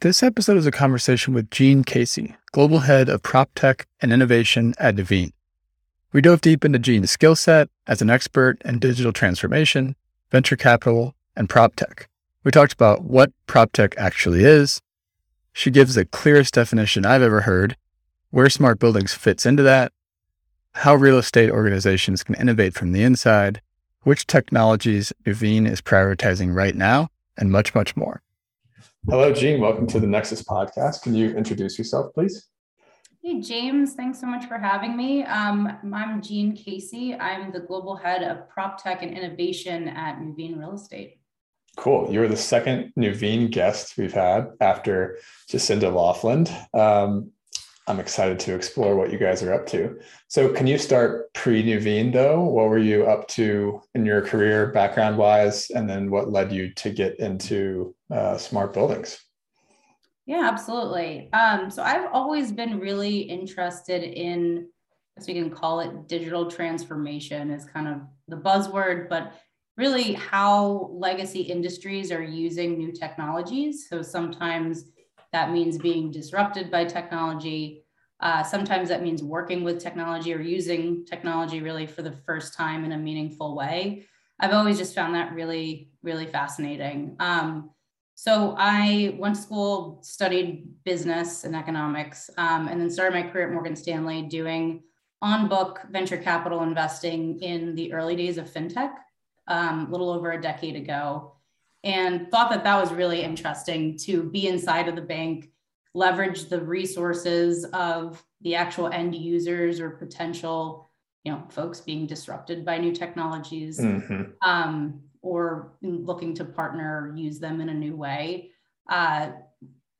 This episode is a conversation with Jeanne Casey, Global Head of Prop Tech and Innovation at Nuveen. We dove deep into Gene's skill set as an expert in digital transformation, venture capital, and prop tech. We talked about what prop tech actually is. She gives the clearest definition I've ever heard, where smart buildings fits into that, how real estate organizations can innovate from the inside, which technologies Nuveen is prioritizing right now, and much, much more. Hello, Jeanne. Welcome to the Nexus podcast. Can you introduce yourself, please? Hey, James. Thanks so much for having me. Um, I'm Jeanne Casey. I'm the global head of prop tech and innovation at Nuveen Real Estate. Cool. You're the second Nuveen guest we've had after Jacinda Laughlin. Um, I'm excited to explore what you guys are up to. So, can you start pre Nuveen though? What were you up to in your career, background wise, and then what led you to get into uh, smart buildings? Yeah, absolutely. Um, so, I've always been really interested in, as we can call it, digital transformation is kind of the buzzword, but really how legacy industries are using new technologies. So, sometimes that means being disrupted by technology. Uh, sometimes that means working with technology or using technology really for the first time in a meaningful way. I've always just found that really, really fascinating. Um, so I went to school, studied business and economics, um, and then started my career at Morgan Stanley doing on book venture capital investing in the early days of fintech, um, a little over a decade ago and thought that that was really interesting to be inside of the bank, leverage the resources of the actual end users or potential, you know, folks being disrupted by new technologies, mm-hmm. um, or looking to partner, or use them in a new way. Uh,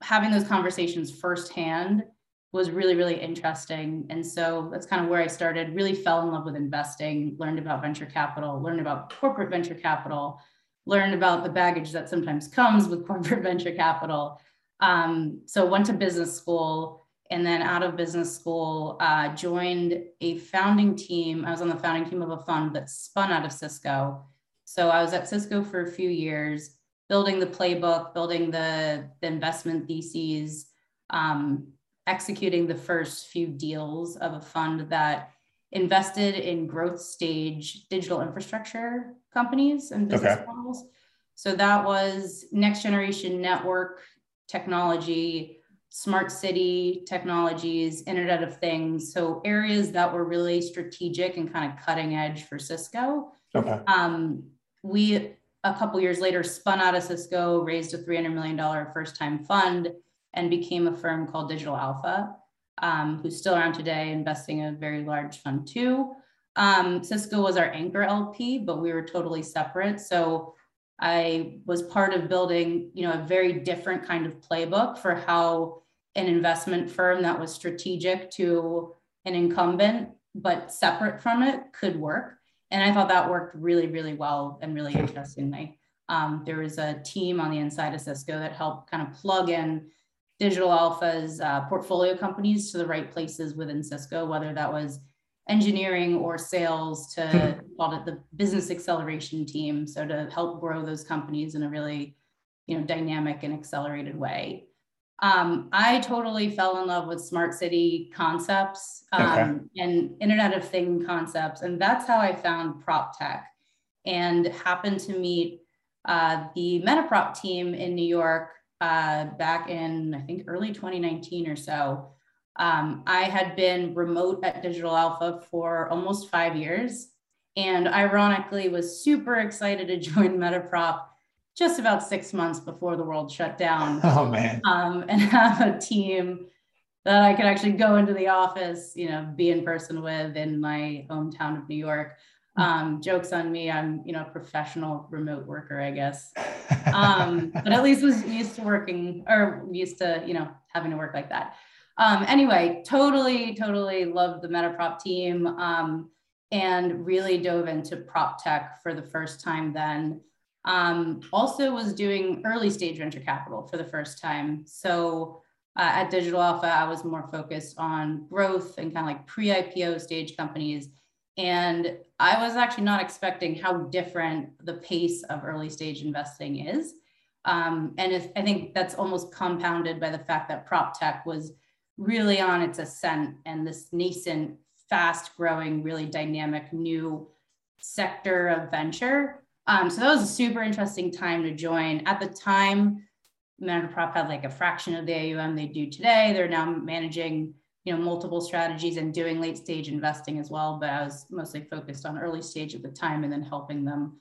having those conversations firsthand was really really interesting and so that's kind of where i started really fell in love with investing learned about venture capital learned about corporate venture capital learned about the baggage that sometimes comes with corporate venture capital. Um, so went to business school and then out of business school, uh, joined a founding team. I was on the founding team of a fund that spun out of Cisco. So I was at Cisco for a few years, building the playbook, building the, the investment theses, um, executing the first few deals of a fund that invested in growth stage digital infrastructure companies and business okay. models. So that was next generation network technology, smart city technologies, Internet of Things. So areas that were really strategic and kind of cutting edge for Cisco. Okay. Um, we a couple years later spun out of Cisco, raised a $300 million first time fund, and became a firm called Digital Alpha um, who's still around today, investing a very large fund too. Um, Cisco was our anchor LP, but we were totally separate. So I was part of building, you know, a very different kind of playbook for how an investment firm that was strategic to an incumbent but separate from it could work. And I thought that worked really, really well and really interestingly. Um, there was a team on the inside of Cisco that helped kind of plug in Digital Alpha's uh, portfolio companies to the right places within Cisco, whether that was engineering or sales to hmm. called it the business acceleration team. So to help grow those companies in a really, you know, dynamic and accelerated way. Um, I totally fell in love with smart city concepts um, okay. and Internet of Thing concepts, and that's how I found prop tech, and happened to meet uh, the Metaprop team in New York uh, back in, I think, early 2019 or so. Um, I had been remote at Digital Alpha for almost five years, and ironically, was super excited to join Metaprop just about six months before the world shut down. Oh man! Um, and have a team that I could actually go into the office, you know, be in person with in my hometown of New York. Um, jokes on me. I'm, you know, a professional remote worker, I guess. Um, but at least was used to working or used to, you know, having to work like that. Um, anyway, totally, totally loved the Metaprop team um, and really dove into prop tech for the first time then. Um, also was doing early stage venture capital for the first time. So uh, at Digital Alpha, I was more focused on growth and kind of like pre-IPO stage companies. And I was actually not expecting how different the pace of early stage investing is. Um, and if, I think that's almost compounded by the fact that prop tech was really on its ascent and this nascent, fast growing, really dynamic new sector of venture. Um, so that was a super interesting time to join. At the time, Metaprop had like a fraction of the AUM they do today. They're now managing, you know, multiple strategies and doing late stage investing as well. But I was mostly focused on early stage at the time and then helping them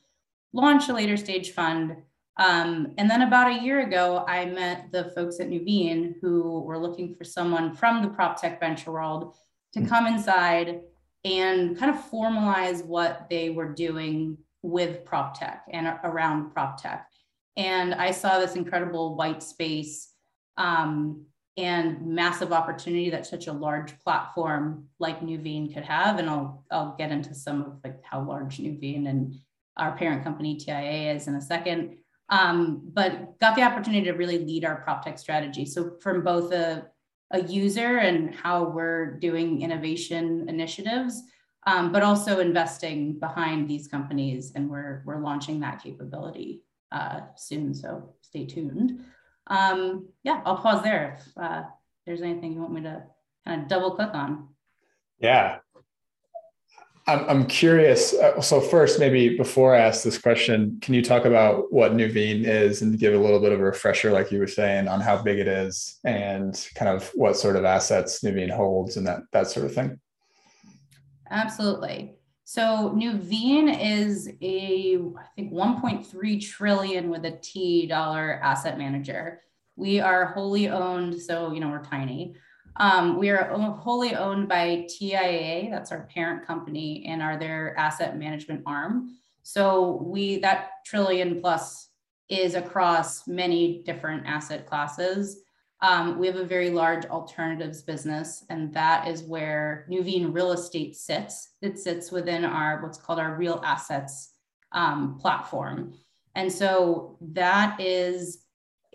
launch a later stage fund. Um, and then about a year ago, I met the folks at Nuveen who were looking for someone from the prop tech venture world to come inside and kind of formalize what they were doing with prop tech and around prop tech. And I saw this incredible white space um, and massive opportunity that such a large platform like Nuveen could have. And I'll, I'll get into some of like how large Nuveen and our parent company TIAA is in a second. Um, but got the opportunity to really lead our prop tech strategy. So from both a, a user and how we're doing innovation initiatives, um, but also investing behind these companies. And we're, we're launching that capability uh, soon. So stay tuned. Um, yeah, I'll pause there if uh, there's anything you want me to kind of double click on. Yeah. I'm, I'm curious. Uh, so first, maybe before I ask this question, can you talk about what Nuveen is and give a little bit of a refresher, like you were saying, on how big it is and kind of what sort of assets Nuveen holds and that that sort of thing? Absolutely. So Nuveen is a, I think 1.3 trillion with a T dollar asset manager. We are wholly owned, so you know we're tiny. Um, we are wholly owned by TIAA, that's our parent company, and are their asset management arm. So we that trillion plus is across many different asset classes. Um, we have a very large alternatives business, and that is where Nuveen Real Estate sits. It sits within our what's called our real assets um, platform. And so that is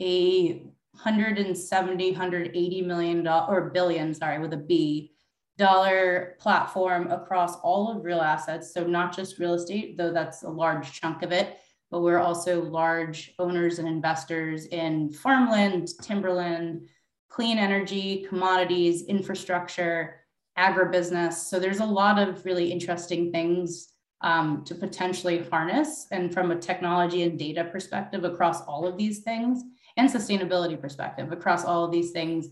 a 170, 180 million or billion, sorry, with a B dollar platform across all of real assets. So not just real estate, though that's a large chunk of it, but we're also large owners and investors in farmland, timberland, clean energy, commodities, infrastructure, agribusiness. So there's a lot of really interesting things um, to potentially harness. And from a technology and data perspective across all of these things and sustainability perspective across all of these things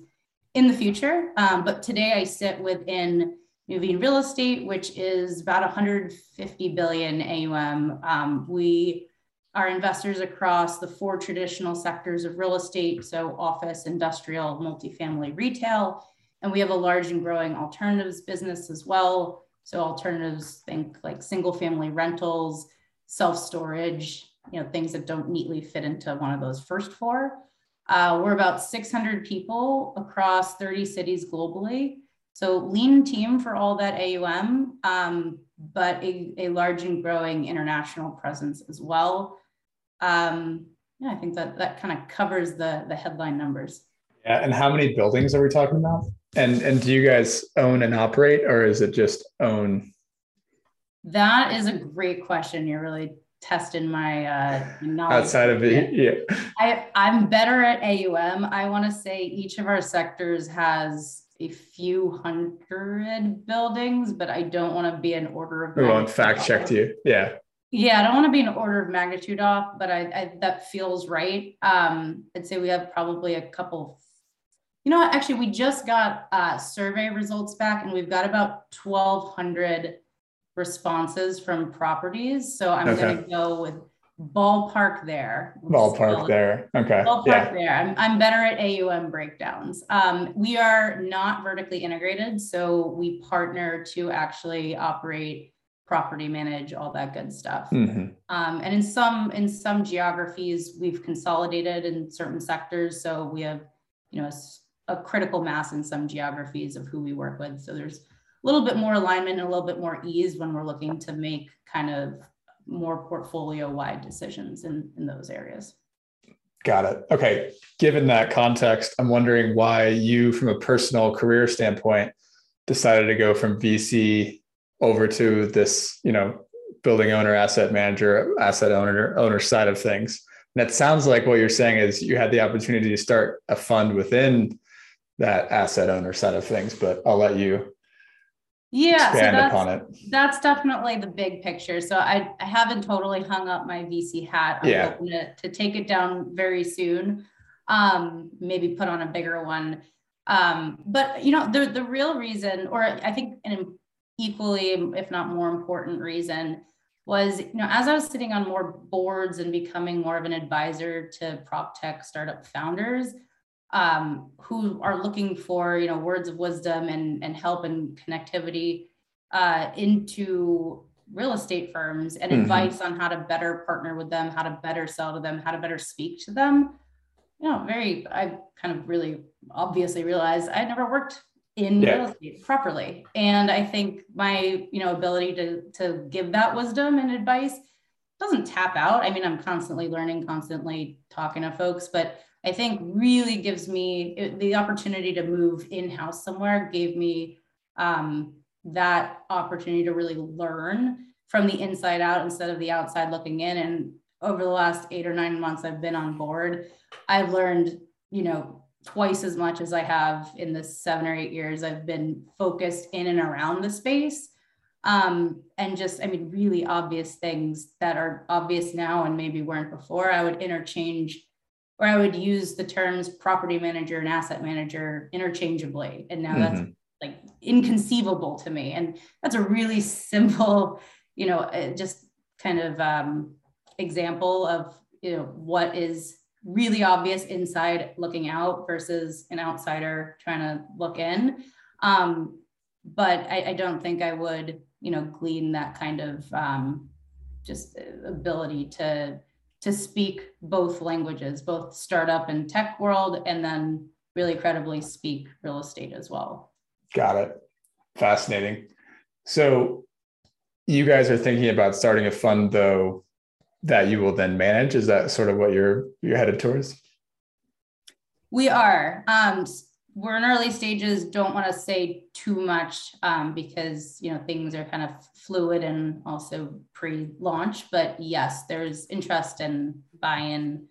in the future. Um, but today I sit within Nuveen Real Estate, which is about 150 billion AUM. Um, we are investors across the four traditional sectors of real estate, so office, industrial, multifamily, retail. And we have a large and growing alternatives business as well. So alternatives, think like single family rentals, self-storage, you know, things that don't neatly fit into one of those first four. Uh, we're about 600 people across 30 cities globally. So lean team for all that AUM, um, but a, a large and growing international presence as well um, yeah, I think that that kind of covers the the headline numbers. Yeah, and how many buildings are we talking about? And and do you guys own and operate, or is it just own? That is a great question. You're really testing my uh, knowledge. Outside of it, yeah. I, I'm better at AUM. I want to say each of our sectors has a few hundred buildings, but I don't want to be an order of. We won't fact check you. Yeah. Yeah, I don't want to be an order of magnitude off, but I, I that feels right. Um, I'd say we have probably a couple. You know, actually, we just got uh, survey results back, and we've got about twelve hundred responses from properties. So I'm okay. going to go with ballpark there. Ballpark there. Okay. Ballpark yeah. there. I'm, I'm better at AUM breakdowns. Um, we are not vertically integrated, so we partner to actually operate property manage, all that good stuff. Mm-hmm. Um, and in some in some geographies, we've consolidated in certain sectors, so we have you know a, a critical mass in some geographies of who we work with. So there's little bit more alignment and a little bit more ease when we're looking to make kind of more portfolio wide decisions in, in those areas. Got it. Okay. Given that context, I'm wondering why you, from a personal career standpoint, decided to go from VC over to this, you know, building owner, asset manager, asset owner, owner side of things. And that sounds like what you're saying is you had the opportunity to start a fund within that asset owner side of things, but I'll let you yeah, expand so upon it. That's definitely the big picture. So I, I haven't totally hung up my VC hat. I'm yeah. hoping to, to take it down very soon. Um, maybe put on a bigger one. Um, but you know, the the real reason, or I think an equally, if not more important reason was, you know, as I was sitting on more boards and becoming more of an advisor to prop tech startup founders um, who are looking for, you know, words of wisdom and, and help and connectivity uh, into real estate firms and mm-hmm. advice on how to better partner with them, how to better sell to them, how to better speak to them. You know, very, I kind of really obviously realized I never worked in yeah. real estate properly. And I think my, you know, ability to to give that wisdom and advice doesn't tap out. I mean, I'm constantly learning, constantly talking to folks, but I think really gives me the opportunity to move in-house somewhere gave me um, that opportunity to really learn from the inside out instead of the outside looking in. And over the last eight or nine months I've been on board, I've learned, you know, twice as much as I have in the seven or eight years I've been focused in and around the space. Um, and just, I mean, really obvious things that are obvious now and maybe weren't before. I would interchange or I would use the terms property manager and asset manager interchangeably. And now mm-hmm. that's like inconceivable to me. And that's a really simple, you know, uh, just kind of um, example of, you know, what is really obvious inside looking out versus an outsider trying to look in. Um, but I, I, don't think I would, you know, glean that kind of um, just ability to to speak both languages, both startup and tech world, and then really credibly speak real estate as well. Got it. Fascinating. So you guys are thinking about starting a fund though that you will then manage? Is that sort of what you're you're headed towards? We are. Um, we're in early stages. Don't want to say too much um, because you know things are kind of fluid and also pre-launch. But yes, there's interest and buy-in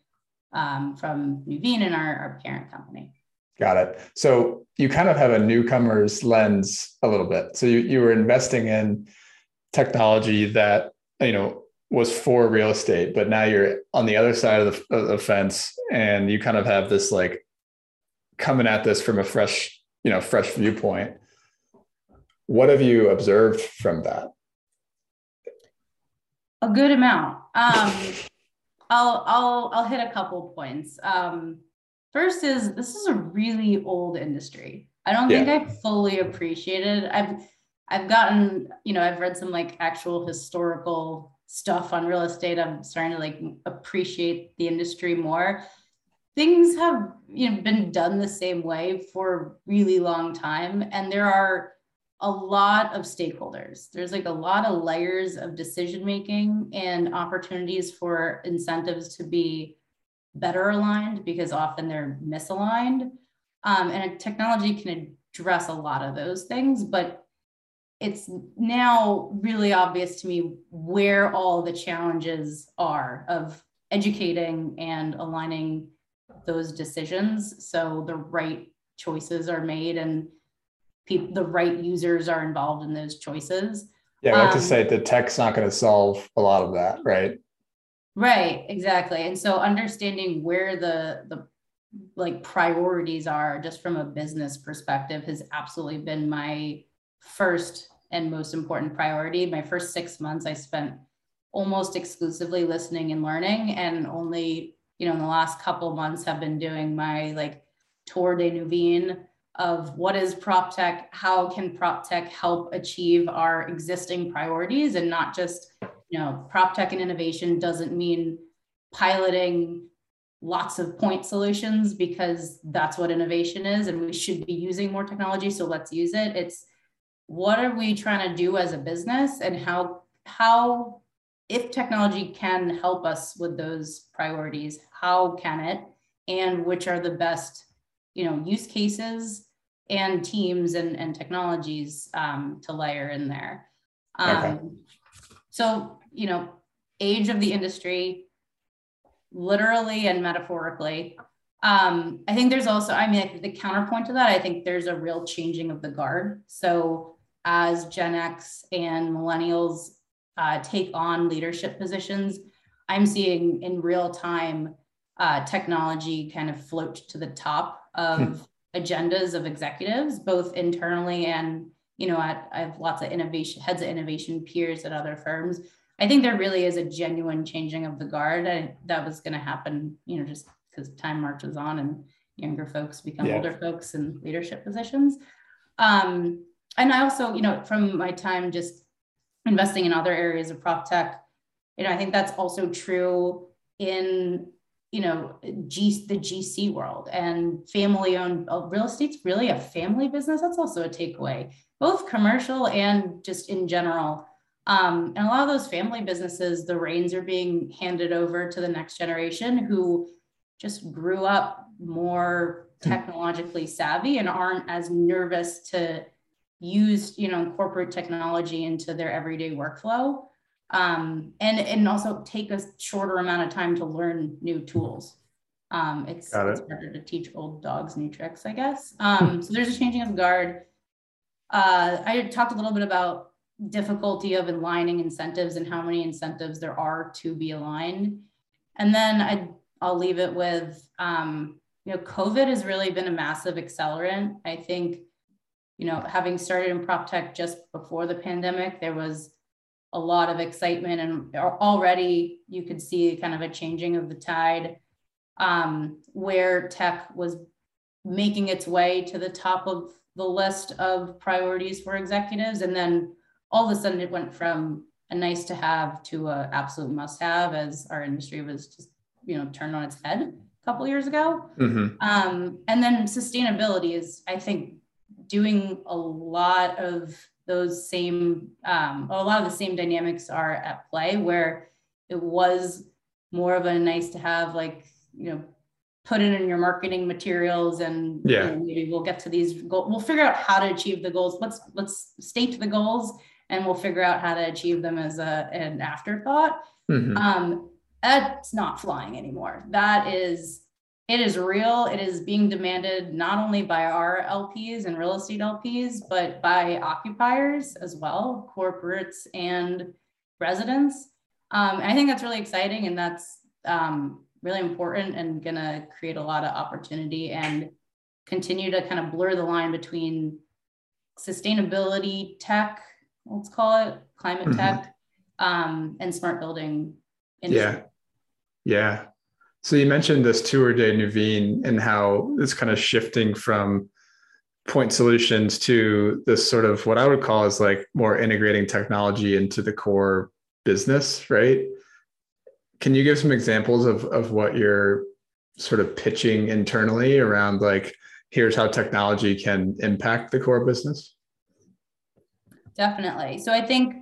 um, from Nuveen and our, our parent company. Got it. So you kind of have a newcomer's lens a little bit. So you, you were investing in technology that you know was for real estate, but now you're on the other side of the, of the fence and you kind of have this like coming at this from a fresh, you know, fresh viewpoint. What have you observed from that? A good amount. Um, I'll I'll I'll hit a couple points. Um, first is this is a really old industry. I don't yeah. think I fully appreciated. It. I've I've gotten you know I've read some like actual historical stuff on real estate, I'm starting to like appreciate the industry more. Things have you know been done the same way for a really long time, and there are a lot of stakeholders. There's like a lot of layers of decision making and opportunities for incentives to be better aligned because often they're misaligned. Um, and technology can address a lot of those things, but it's now really obvious to me where all the challenges are of educating and aligning those decisions. So the right choices are made and pe- the right users are involved in those choices. Yeah i like um, to say the tech's not going to solve a lot of that right? Right exactly. And so understanding where the the like priorities are just from a business perspective has absolutely been my first and most important priority. My first six months, I spent almost exclusively listening and learning, and only you know in the last couple months have been doing my like tour de Nuveen of what is prop tech how can prop tech help achieve our existing priorities and not just you know prop tech and innovation doesn't mean piloting lots of point solutions because that's what innovation is and we should be using more technology so let's use it. It's what are we trying to do as a business and how how if technology can help us with those priorities how can it? And which are the best you know use cases and teams and, and technologies um, to layer in there. Um, okay. so you know age of the industry literally and metaphorically. Um, i think there's also i mean the counterpoint to that i think there's a real changing of the guard. So as gen x and millennials uh, take on leadership positions i'm seeing in real time uh, technology kind of float to the top of hmm. agendas of executives, both internally and you know, at, I have lots of innovation heads of innovation peers at other firms. I think there really is a genuine changing of the guard. and that was going to happen, you know, just because time marches on and younger folks become yeah. older folks in leadership positions. Um, and I also, you know, from my time just investing in other areas of prop tech, you know, I think that's also true in you know, G, the GC world and family owned uh, real estate's really a family business. That's also a takeaway, both commercial and just in general. Um, and a lot of those family businesses, the reins are being handed over to the next generation who just grew up more hmm. technologically savvy and aren't as nervous to use, you know, corporate technology into their everyday workflow um, and and also take a shorter amount of time to learn new tools. Um, it's, it. it's harder to teach old dogs new tricks, I guess. Um, so there's a changing of guard. Uh, I talked a little bit about difficulty of aligning incentives and how many incentives there are to be aligned. And then I, I'll leave it with, um, you know, COVID has really been a massive accelerant. I think, you know, having started in prop tech just before the pandemic, there was a lot of excitement and already you could see kind of a changing of the tide um, where tech was making its way to the top of the list of priorities for executives and then all of a sudden it went from a nice to have to a absolute must have as our industry was just you know turned on its head a couple years ago mm-hmm. um, and then sustainability is i think doing a lot of those same, um, a lot of the same dynamics are at play where it was more of a nice to have, like, you know, put it in your marketing materials and yeah. You know, maybe we'll get to these goals. We'll figure out how to achieve the goals. Let's, let's state the goals and we'll figure out how to achieve them as a, an afterthought. Mm-hmm. Um, that's not flying anymore. That is it is real. It is being demanded not only by our LPs and real estate LPs, but by occupiers as well, corporates and residents. Um, I think that's really exciting and that's um, really important and going to create a lot of opportunity and continue to kind of blur the line between sustainability tech, let's call it climate mm-hmm. tech, um, and smart building. Industry. Yeah. Yeah. So you mentioned this tour de Nuveen and how it's kind of shifting from point solutions to this sort of what I would call is like more integrating technology into the core business, right? Can you give some examples of, of what you're sort of pitching internally around like, here's how technology can impact the core business? Definitely. So I think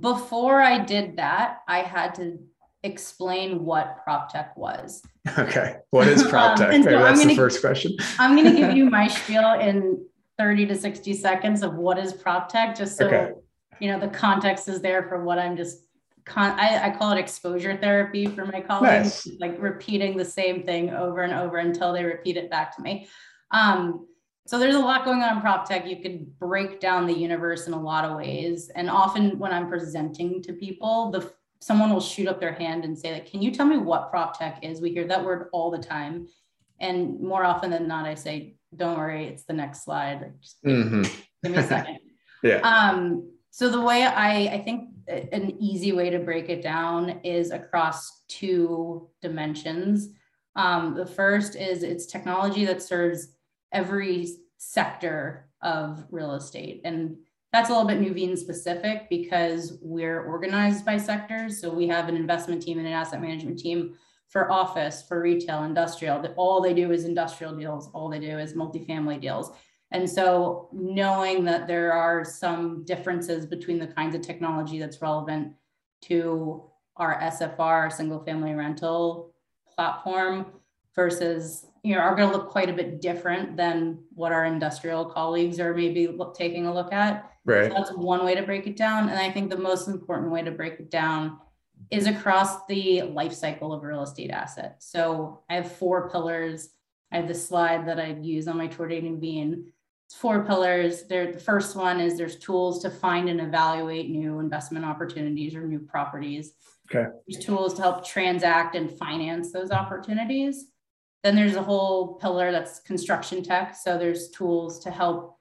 before I did that, I had to explain what prop tech was. Okay. What is prop tech? um, so that's gonna, the first question. I'm going to give you my spiel in 30 to 60 seconds of what is prop tech, just so okay. you know the context is there for what I'm just con- I, I call it exposure therapy for my colleagues, nice. like repeating the same thing over and over until they repeat it back to me. Um, so there's a lot going on in prop tech. You could break down the universe in a lot of ways. And often when I'm presenting to people, the someone will shoot up their hand and say like can you tell me what prop tech is? We hear that word all the time. And more often than not i say don't worry it's the next slide. Just mm-hmm. give me a second. Yeah. Um so the way i i think an easy way to break it down is across two dimensions. Um, the first is it's technology that serves every sector of real estate. And that's a little bit Nuveen specific because we're organized by sectors. So we have an investment team and an asset management team for office, for retail, industrial. That all they do is industrial deals. All they do is multifamily deals. And so knowing that there are some differences between the kinds of technology that's relevant to our SFR, single family rental platform versus you know are going to look quite a bit different than what our industrial colleagues are maybe look, taking a look at. Right. So that's one way to break it down, and I think the most important way to break it down is across the life cycle of a real estate asset. So I have four pillars. I have the slide that I use on my tour de Nuveen. It's four pillars. There, the first one is there's tools to find and evaluate new investment opportunities or new properties. Okay. There's tools to help transact and finance those opportunities. Then there's a whole pillar that's construction tech. So there's tools to help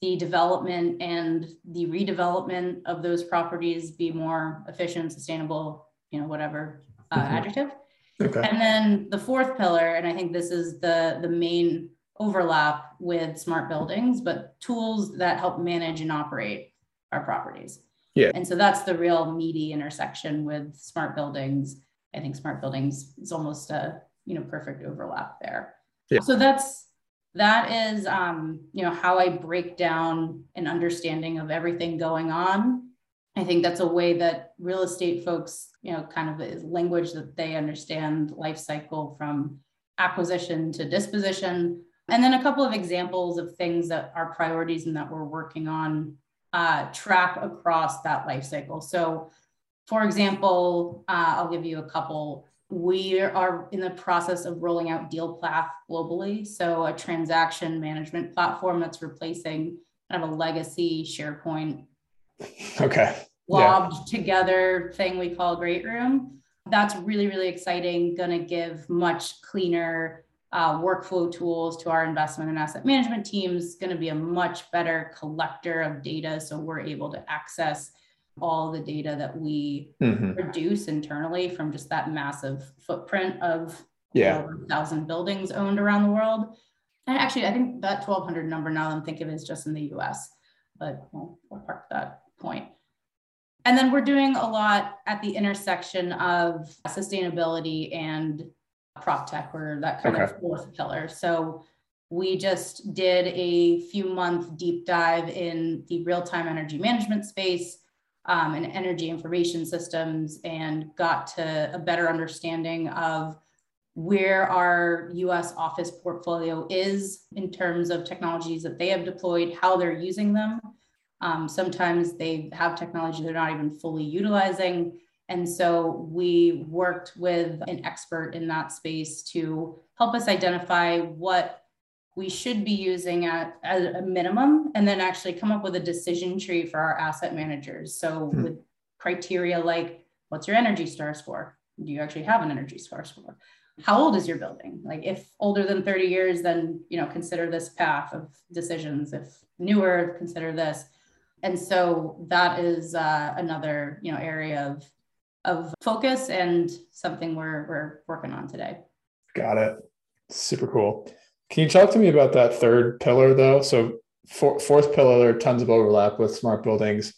the development and the redevelopment of those properties be more efficient, sustainable, you know, whatever uh, mm-hmm. adjective. Okay. And then the fourth pillar, and I think this is the the main overlap with smart buildings, but tools that help manage and operate our properties. Yeah. And so that's the real meaty intersection with smart buildings. I think smart buildings is almost a you know perfect overlap there. Yeah. So that's that is um, you know how I break down an understanding of everything going on. I think that's a way that real estate folks, you know, kind of is language that they understand life cycle from acquisition to disposition. And then a couple of examples of things that are priorities and that we're working on uh, track across that life cycle. So, for example, uh, I'll give you a couple. We are in the process of rolling out DealPath globally. So, a transaction management platform that's replacing kind of a legacy SharePoint. Okay. Lobbed yeah. together thing we call Great Room. That's really, really exciting. Going to give much cleaner uh, workflow tools to our investment and asset management teams going to be a much better collector of data so we're able to access all the data that we mm-hmm. produce internally from just that massive footprint of yeah. thousand buildings owned around the world and actually i think that 1200 number now i'm thinking of is just in the us but we'll, we'll park that point. point and then we're doing a lot at the intersection of sustainability and prop tech or that kind okay. of fourth pillar. So we just did a few month deep dive in the real time energy management space um, and energy information systems and got to a better understanding of where our US office portfolio is in terms of technologies that they have deployed, how they're using them. Um, sometimes they have technology they're not even fully utilizing. And so we worked with an expert in that space to help us identify what we should be using at, at a minimum and then actually come up with a decision tree for our asset managers. So hmm. with criteria like what's your energy star score? Do you actually have an energy star score? How old is your building? Like if older than 30 years, then you know consider this path of decisions. If newer, consider this. And so that is uh, another you know area of of focus and something we're we're working on today. Got it. Super cool. Can you talk to me about that third pillar though? So for, fourth pillar, there are tons of overlap with smart buildings.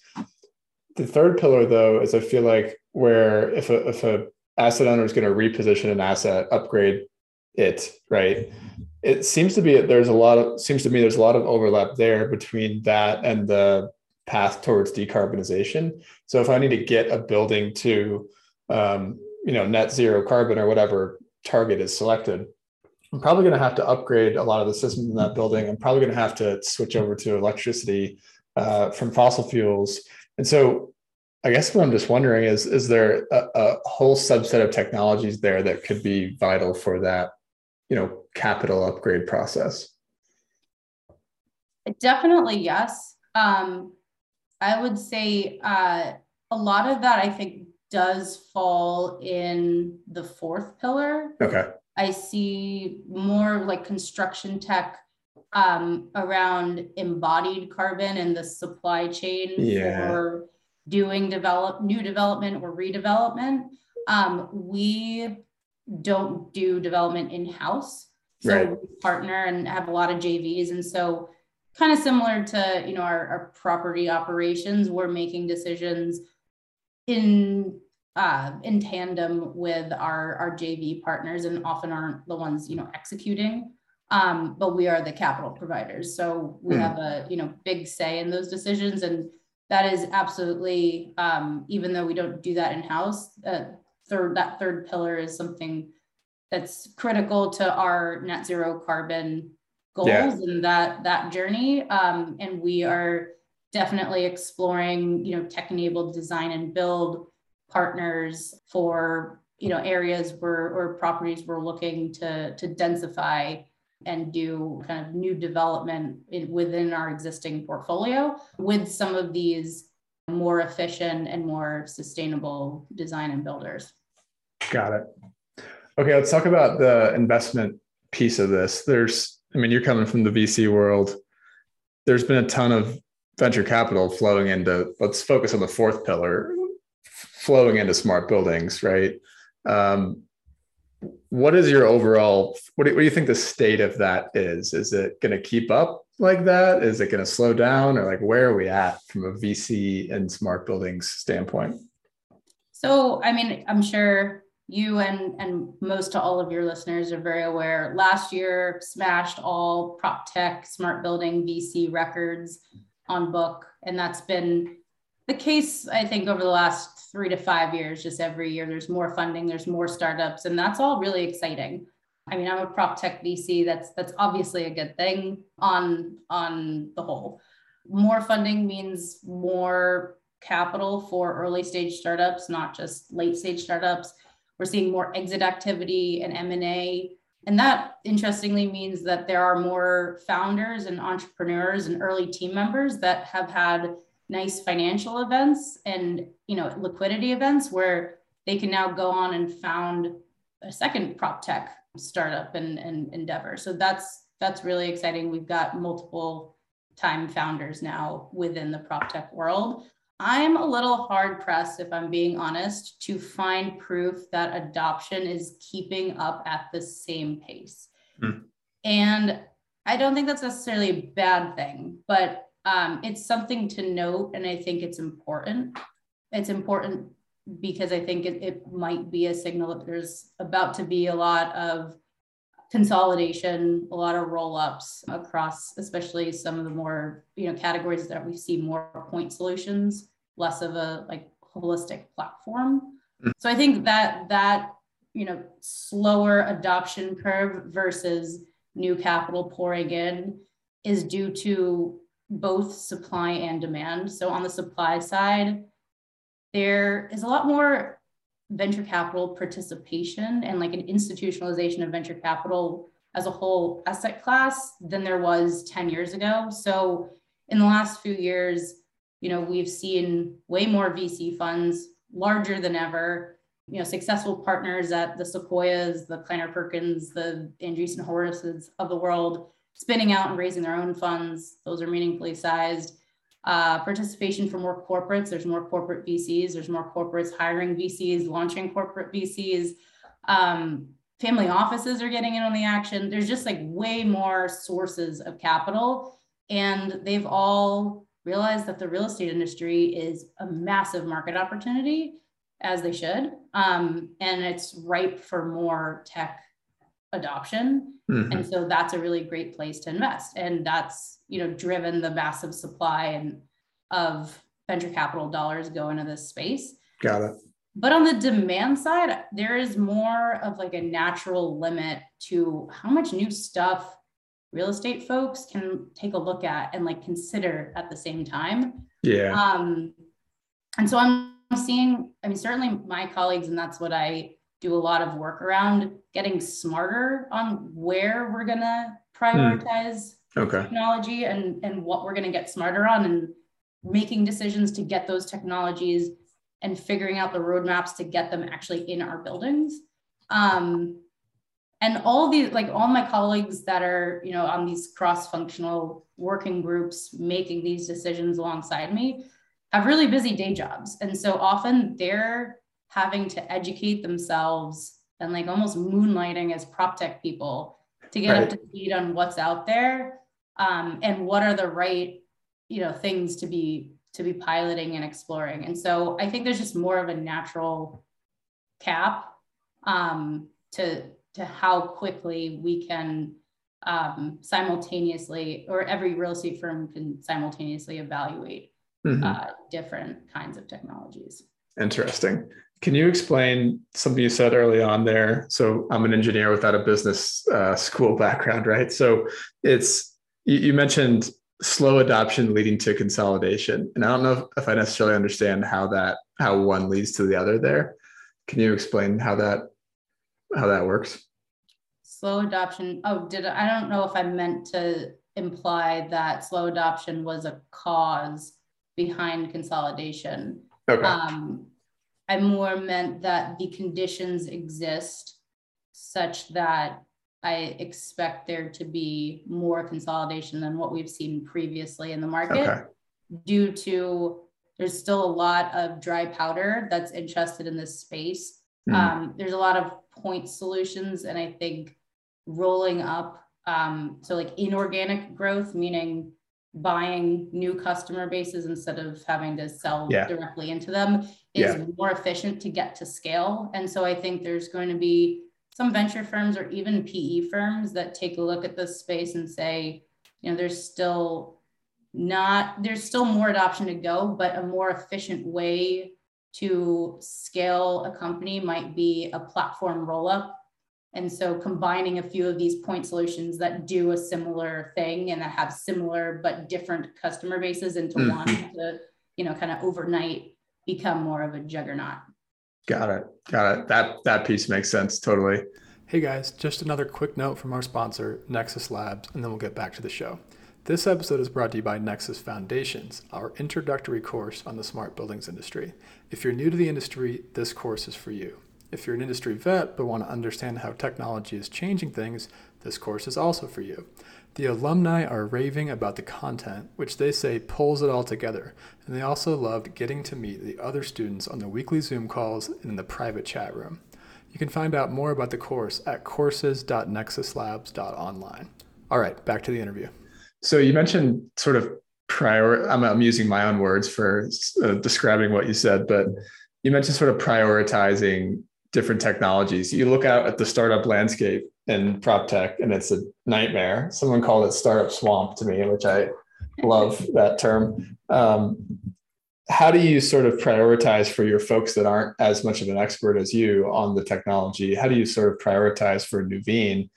The third pillar though is I feel like where if a if a asset owner is going to reposition an asset, upgrade it, right? It seems to be there's a lot of seems to me there's a lot of overlap there between that and the path towards decarbonization. So if I need to get a building to, um, you know, net zero carbon or whatever target is selected, I'm probably going to have to upgrade a lot of the systems in that building. I'm probably going to have to switch over to electricity uh, from fossil fuels. And so I guess what I'm just wondering is, is there a, a whole subset of technologies there that could be vital for that, you know, capital upgrade process? Definitely, yes. Um, I would say uh, a lot of that I think does fall in the fourth pillar. Okay. I see more like construction tech um, around embodied carbon and the supply chain yeah. for doing develop new development or redevelopment. Um, we don't do development in house, so right. we partner and have a lot of JVs, and so kind of similar to you know our, our property operations we're making decisions in uh, in tandem with our our jv partners and often aren't the ones you know executing um, but we are the capital providers so we mm. have a you know big say in those decisions and that is absolutely um, even though we don't do that in house uh, third that third pillar is something that's critical to our net zero carbon goals yeah. and that that journey um, and we are definitely exploring you know tech enabled design and build partners for you know areas where or properties we're looking to to densify and do kind of new development in, within our existing portfolio with some of these more efficient and more sustainable design and builders. Got it. Okay, let's talk about the investment piece of this. There's, I mean, you're coming from the VC world. There's been a ton of venture capital flowing into, let's focus on the fourth pillar, flowing into smart buildings, right? Um, what is your overall what do, what do, you think the state of that is? Is it going to keep up like that? Is it going to slow down? Or like where are we at from a vc and smart buildings standpoint? So i mean i'm sure you and and most of all of your listeners are very aware. Last year smashed all prop tech smart building vc records on book. And that's been the case, I think, over the last three to five years, just every year, there's more funding, there's more startups, and that's all really exciting. I mean, I'm a prop tech VC. That's that's obviously a good thing on on the whole. More funding means more capital for early stage startups, not just late stage startups. We're seeing more exit activity and M&A. And that interestingly means that there are more founders and entrepreneurs and early team members that have had nice financial events and you know liquidity events where they can now go on and found a second prop tech startup and, and endeavor. So that's that's really exciting. We've got multiple time founders now within the prop tech world. I'm a little hard pressed if i'm being honest to find proof that adoption is keeping up at the same pace. Hmm. and i don't think that's necessarily a bad thing but um, it's something to note, and I think it's important. It's important because I think it, it might be a signal that there's about to be a lot of consolidation, a lot of roll ups across, especially some of the more you know categories that we see more point solutions, less of a like holistic platform. Mm-hmm. So I think that that you know slower adoption curve versus new capital pouring in is due to both supply and demand. So on the supply side, there is a lot more venture capital participation and like an institutionalization of venture capital as a whole asset class than there was 10 years ago. So in the last few years, you know, we've seen way more VC funds larger than ever, you know, successful partners at the Sequoias, the Kleiner Perkins, the Andreessen Horowitz of the world spinning out and raising their own funds. Those are meaningfully sized. Uh, participation for more corporates. There's more corporate VCs. There's more corporates hiring VCs, launching corporate VCs. Um, family offices are getting in on the action. There's just like way more sources of capital. And they've all realized that the real estate industry is a massive market opportunity, as they should. Um, and it's ripe for more tech adoption. Mm-hmm. And so that's a really great place to invest. And that's, you know, driven the massive supply and of venture capital dollars go into this space. Got it. But on the demand side, there is more of like a natural limit to how much new stuff real estate folks can take a look at and like consider at the same time. Yeah. Um, and so I'm seeing, I mean, certainly my colleagues, and that's what I do a lot of work around getting smarter on where we're going to prioritize hmm. okay. technology and, and what we're going to get smarter on and making decisions to get those technologies and figuring out the roadmaps to get them actually in our buildings. Um, and all these, like all my colleagues that are, you know, on these cross-functional working groups making these decisions alongside me have really busy day jobs. And so often they're having to educate themselves and like almost moonlighting as prop tech people to get right. up to speed on what's out there um, and what are the right you know things to be to be piloting and exploring and so i think there's just more of a natural cap um, to to how quickly we can um, simultaneously or every real estate firm can simultaneously evaluate mm-hmm. uh, different kinds of technologies interesting can you explain something you said early on there so i'm an engineer without a business uh, school background right so it's you, you mentioned slow adoption leading to consolidation. And I don't know if, I necessarily understand how that how one leads to the other there. Can you explain how that how that works? Slow adoption. Oh, did I, I don't know if I meant to imply that slow adoption was a cause behind consolidation. Okay. Um, I more meant that the conditions exist such that I expect there to be more consolidation than what we've seen previously in the market okay. due to there's still a lot of dry powder that's interested in this space. Mm. Um, there's a lot of point solutions, and I think rolling up, um, so like inorganic growth, meaning buying new customer bases instead of having to sell yeah. directly into them, is yeah. more efficient to get to scale. And so I think there's going to be some venture firms or even PE firms that take a look at this space and say, you know, there's still not, there's still more adoption to go, but a more efficient way to scale a company might be a platform roll up. And so combining a few of these point solutions that do a similar thing and that have similar but different customer bases into mm. one to, you know, kind of overnight become more of a juggernaut. Got it. Got it. That that piece makes sense totally. Hey guys, just another quick note from our sponsor, Nexus Labs, and then we'll get back to the show. This episode is brought to you by Nexus Foundations, our introductory course on the smart buildings industry. If you're new to the industry, this course is for you. If you're an industry vet but want to understand how technology is changing things, this course is also for you. The alumni are raving about the content, which they say pulls it all together, and they also loved getting to meet the other students on the weekly Zoom calls and in the private chat room. You can find out more about the course at courses.nexuslabs.online. All right, back to the interview. So you mentioned sort of prior, I'm, I'm using my own words for uh, describing what you said, but you mentioned sort of prioritizing different technologies. You look out at the startup landscape in prop tech and it's a nightmare. Someone called it startup swamp to me, which I love that term. Um, how do you sort of prioritize for your folks that aren't as much of an expert as you on the technology? How do you sort of prioritize for Nuveen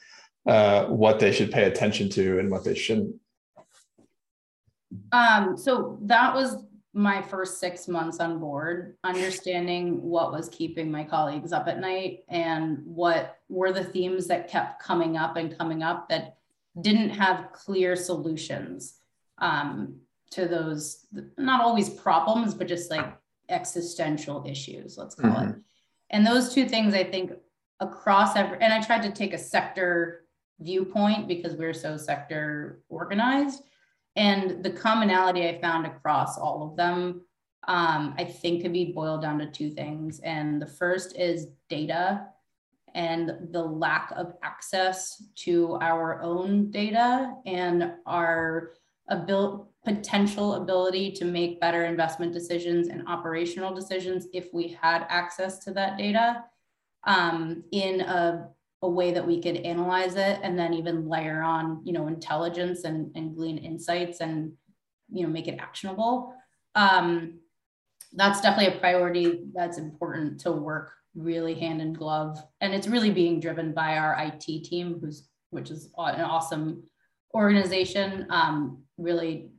uh, what they should pay attention to and what they shouldn't? Um, so that was my first six months on board, understanding what was keeping my colleagues up at night and what were the themes that kept coming up and coming up that didn't have clear solutions um, to those, not always problems, but just like existential issues, let's call mm-hmm. it. And those two things, I think, across every, and I tried to take a sector viewpoint because we're so sector organized and the commonality I found across all of them, um, I think could be boiled down to two things. And the first is data and the lack of access to our own data and our abil- potential ability to make better investment decisions and operational decisions if we had access to that data um, in a a way that we could analyze it and then even layer on you know intelligence and, and glean insights and you know make it actionable. Um, that's definitely a priority that's important to work really hand in glove. And it's really being driven by our it team who's which is an awesome organization um, really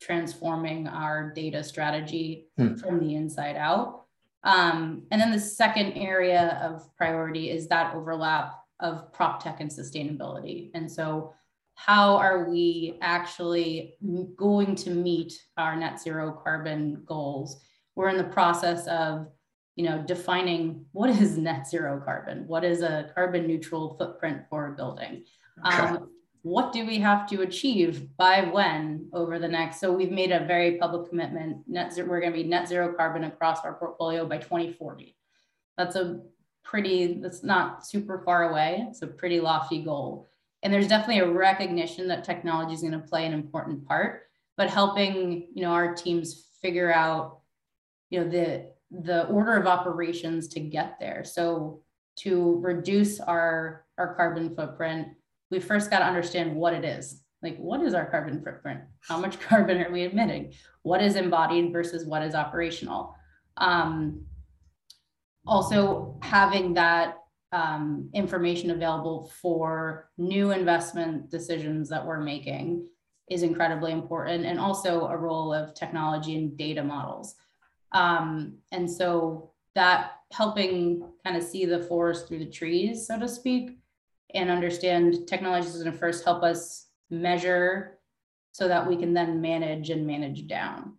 transforming our data strategy hmm. from the inside out um, and then the second area of priority is that overlap of prop tech and sustainability. And so, how are we actually going to meet our net zero carbon goals? We're in the process of you know defining what is net zero carbon what is a carbon neutral footprint for a building okay. um, what do we have to achieve by when over the next so we've made a very public commitment net zero we're going to be net zero carbon across our portfolio by 2040 that's a pretty, that's not super far away. It's a pretty lofty goal. and there's definitely a recognition that technology is going to play an important part but helping you know our teams figure out you know the the order of operations to get there so to reduce our our carbon footprint we first got to understand what it is. Like what is our carbon footprint? How much carbon are we emitting? What is embodied versus what is operational? Um, also having that um, information available for new investment decisions that we're making is incredibly important and also a role of technology and data models. Um, and so that helping kind of see the forest through the trees so to speak and understand technology is going to first help us measure so that we can then manage and manage down.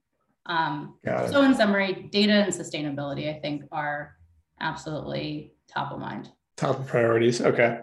Um, so in summary data and sustainability i think are absolutely top of mind. Top of priorities okay.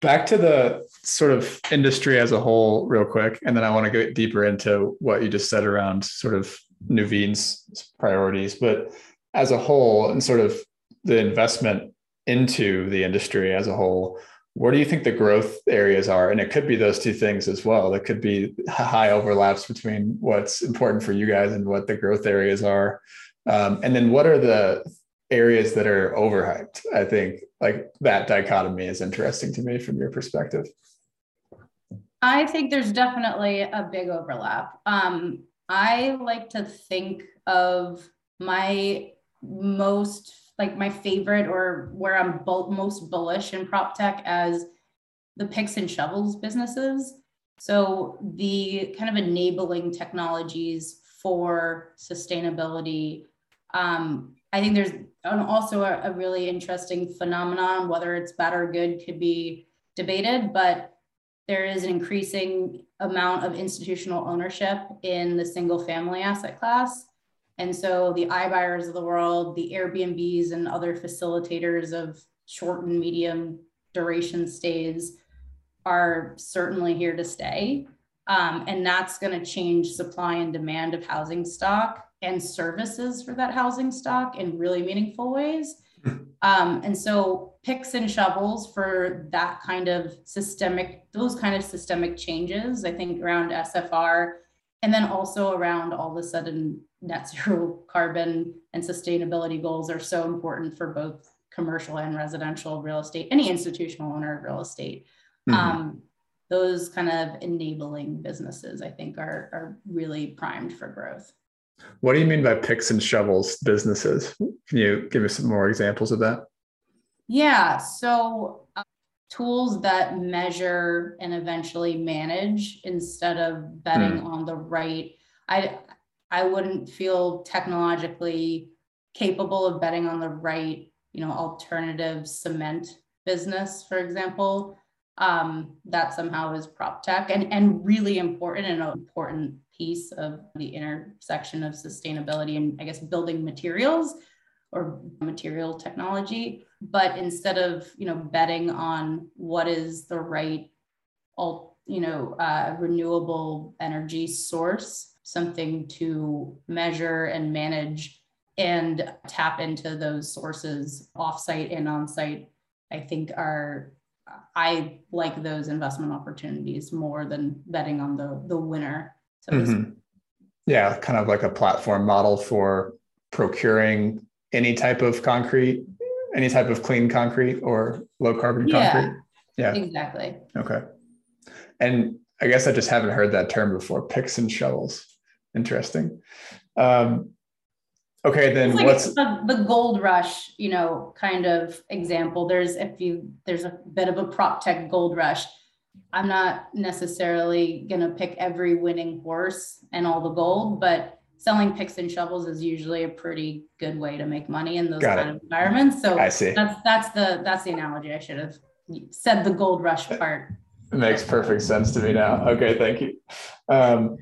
Back to the sort of industry as a whole real quick and then i want to get deeper into what you just said around sort of nuveen's priorities. But as a whole and sort of the investment into the industry as a whole where do you think the growth areas are? And it could be those two things as well. There could be high overlaps between what's important for you guys and what the growth areas are. Um, and then what are the areas that are overhyped? I think like that dichotomy is interesting to me from your perspective. I think there's definitely a big overlap. Um, i like to think of my most like my favorite or where i'm most bullish in prop tech as the picks and shovels businesses so the kind of enabling technologies for sustainability um, I think there's also a, a, really interesting phenomenon, whether it's bad or good could be debated, but there is an increasing amount of institutional ownership in the single family asset class. And so the iBuyers of the world, the Airbnbs and other facilitators of short and medium duration stays are certainly here to stay. Um, and that's going to change supply and demand of housing stock and services for that housing stock in really meaningful ways. Um, and so picks and shovels for that kind of systemic, those kind of systemic changes, I think around SFR, and then also around all of a sudden net zero carbon and sustainability goals are so important for both commercial and residential real estate, any institutional owner of real estate. Mm-hmm. Um, those kind of enabling businesses, I think, are, are really primed for growth. What do you mean by picks and shovels businesses? Can you give us some more examples of that? Yeah. So, uh, tools that measure and eventually manage instead of betting mm. on the right. I I wouldn't feel technologically capable of betting on the right, you know, alternative cement business, for example. Um, that somehow is prop tech and, and really important and an important piece of the intersection of sustainability and I guess building materials or material technology. But instead of you know betting on what is the right you know uh, renewable energy source, something to measure and manage and tap into those sources offsite and onsite, I think are I like those investment opportunities more than betting on the the winner so mm-hmm. yeah, kind of like a platform model for procuring any type of concrete, any type of clean concrete or low carbon yeah, concrete. Yeah, exactly. Okay. And I guess I just haven't heard that term before. Picks and shovels. Interesting. Um, okay, then like what's the, the gold rush? You know, kind of example. There's if you there's a bit of a prop tech gold rush I'm not necessarily going to pick every winning horse and all the gold, but selling picks and shovels is usually a pretty good way to make money in those Got kind it. of environments. So I see. That's that's the that's the analogy I should have said the gold rush part. Makes perfect sense to me now. Okay, thank you. Um,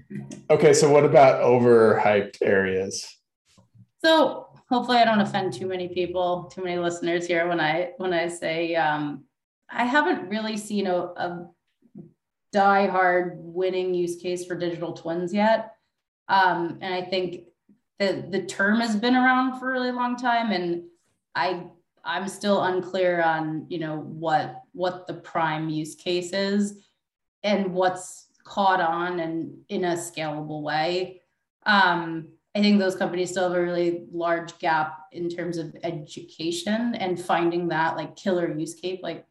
okay, so what about overhyped areas? So hopefully I don't offend too many people, too many listeners here when I when I say um, I haven't really seen a, a die hard winning use case for digital twins yet. Um, and I think the the term has been around for a really long time, and I I'm still unclear on you know what what the prime use case is. and what's caught on and in a scalable way. Um, I think those companies still have a really large gap in terms of education and finding that like killer use case, like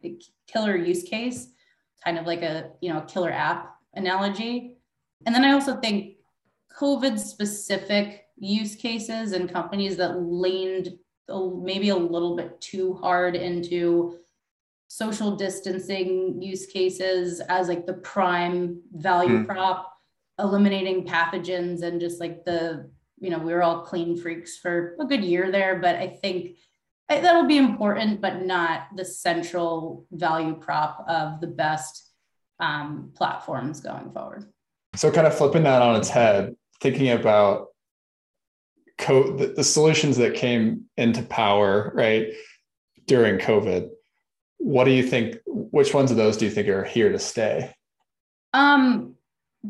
killer use case, kind of like a you know killer app analogy. And then I also think COVID specific use cases and companies that leaned maybe a little bit too hard into social distancing use cases as like the prime value mm. prop eliminating pathogens and just like the you know we were all clean freaks for a good year there but i think that'll be important but not the central value prop of the best um, platforms going forward so kind of flipping that on its head thinking about co- the, the solutions that came into power right during COVID. What do you think? Which ones of those do you think are here to stay? Um,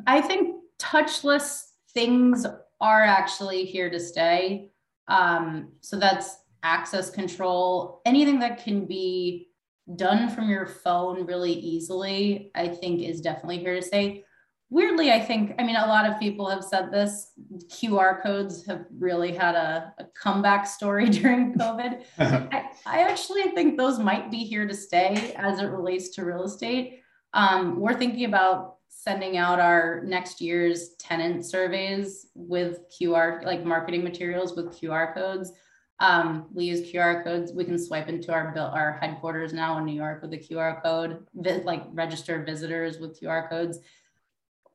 I think touchless things are actually here to stay. Um, so that's access control, anything that can be done from your phone really easily, I think is definitely here to stay weirdly, I think, I mean, a lot of people have said this QR codes have really had a, a comeback story during COVID. I, I, actually think those might be here to stay as it relates to real estate. Um, we're thinking about sending out our next year's tenant surveys with QR, like marketing materials with QR codes. Um, we use QR codes. We can swipe into our bill, our headquarters now in New York with a QR code, like register visitors with QR codes.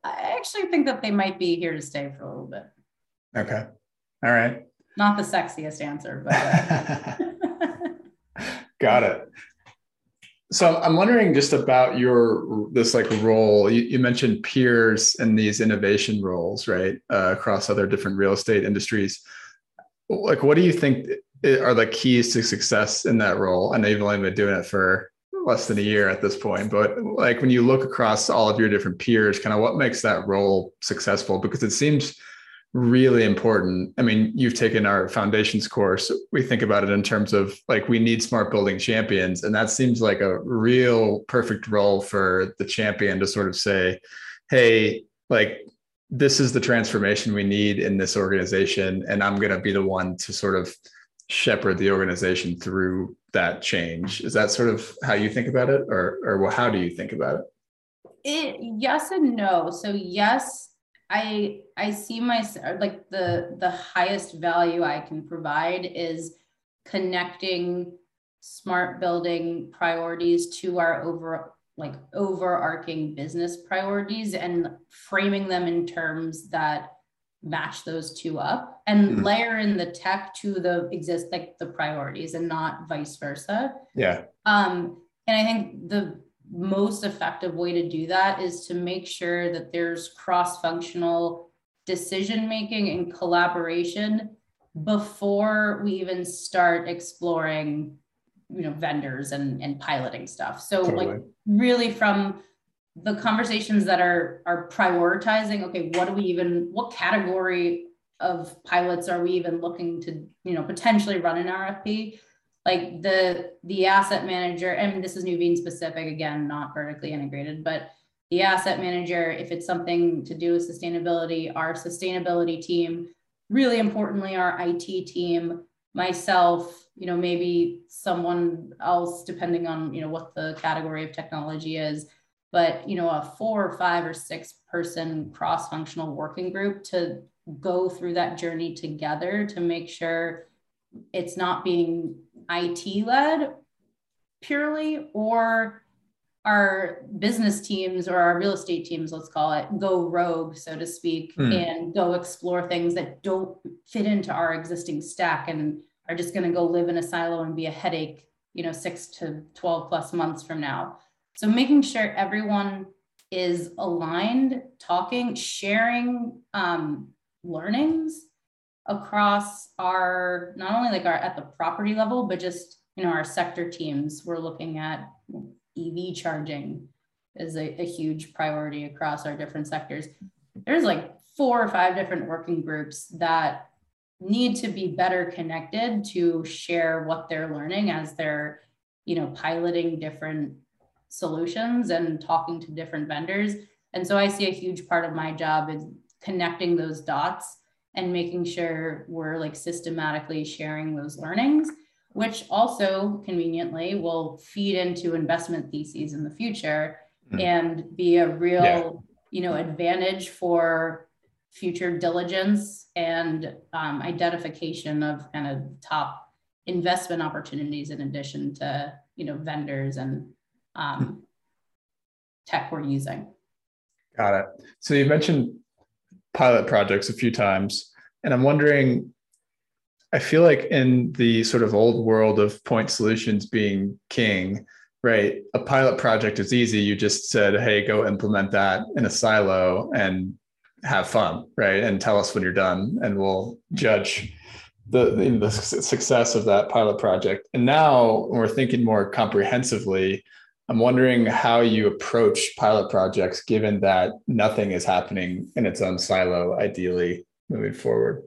I actually think that they might be here to stay for a little bit. Okay. All right. Not the sexiest answer, but. Uh... Got it. So I'm wondering just about your this like role. You, you mentioned peers and these innovation roles, right, uh, across other different real estate industries. Like, what do you think are the keys to success in that role? I know you've only been doing it for less than a year at this point but like when you look across all of your different peers kind of what makes that role successful because it seems really important i mean you've taken our foundations course we think about it in terms of like we need smart building champions and that seems like a real perfect role for the champion to sort of say hey like this is the transformation we need in this organization and i'm going to be the one to sort of shepherd the organization through that change. Is that sort of how you think about it, or or how do you think about it? It yes and no. So yes, I I see my like the the highest value I can provide is connecting smart building priorities to our over like overarching business priorities and framing them in terms that match those two up and mm-hmm. layer in the tech to the exist like the priorities and not vice versa. Yeah. Um, and I think the most effective way to do that is to make sure that there's cross-functional decision making and collaboration before we even start exploring you know vendors and and piloting stuff so totally. like really from the conversations that are are prioritizing okay what do we even what category of pilots are we even looking to you know potentially run an rfp like the the asset manager and this is nuveen specific again not vertically integrated but the asset manager if it's something to do with sustainability our sustainability team really importantly our it team myself you know maybe someone else depending on you know what the category of technology is. But you know a four or five or six person cross functional working group to go through that journey together to make sure it's not being IT led purely or our business teams or our real estate teams, let's call it, go rogue, so to speak, hmm. and go explore things that don't fit into our existing stack and are just going to go live in a silo and be a headache, you know, six to 12 plus months from now. So making sure everyone is aligned, talking, sharing um, learnings across our not only like our at the property level, but just you know our sector teams. We're looking at EV charging is a, a huge priority across our different sectors. There's like four or five different working groups that need to be better connected to share what they're learning as they're you know piloting different solutions and talking to different vendors. And so I see a huge part of my job is connecting those dots and making sure we're like systematically sharing those learnings, which also conveniently will feed into investment theses in the future mm-hmm. and be a real, yeah. you know, advantage for future diligence and um, identification of kind of top investment opportunities in addition to you know vendors and um, tech we're using got it so you mentioned pilot projects a few times and i'm wondering i feel like in the sort of old world of point solutions being king right a pilot project is easy you just said hey go implement that in a silo and have fun, right? And tell us when you're done, and we'll judge the, the, success of that pilot project. And now, we're thinking more comprehensively, I'm wondering how you approach pilot projects, given that nothing is happening in its own silo, ideally moving forward.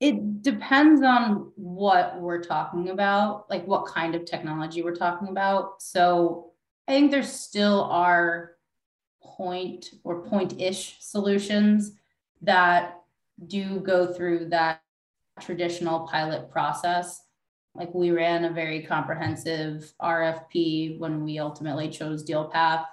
It depends on what we're talking about, like what kind of technology we're talking about. So I think there still are point or point-ish solutions that do go through that traditional pilot process. Like we ran a very comprehensive RFP when we ultimately chose DealPath.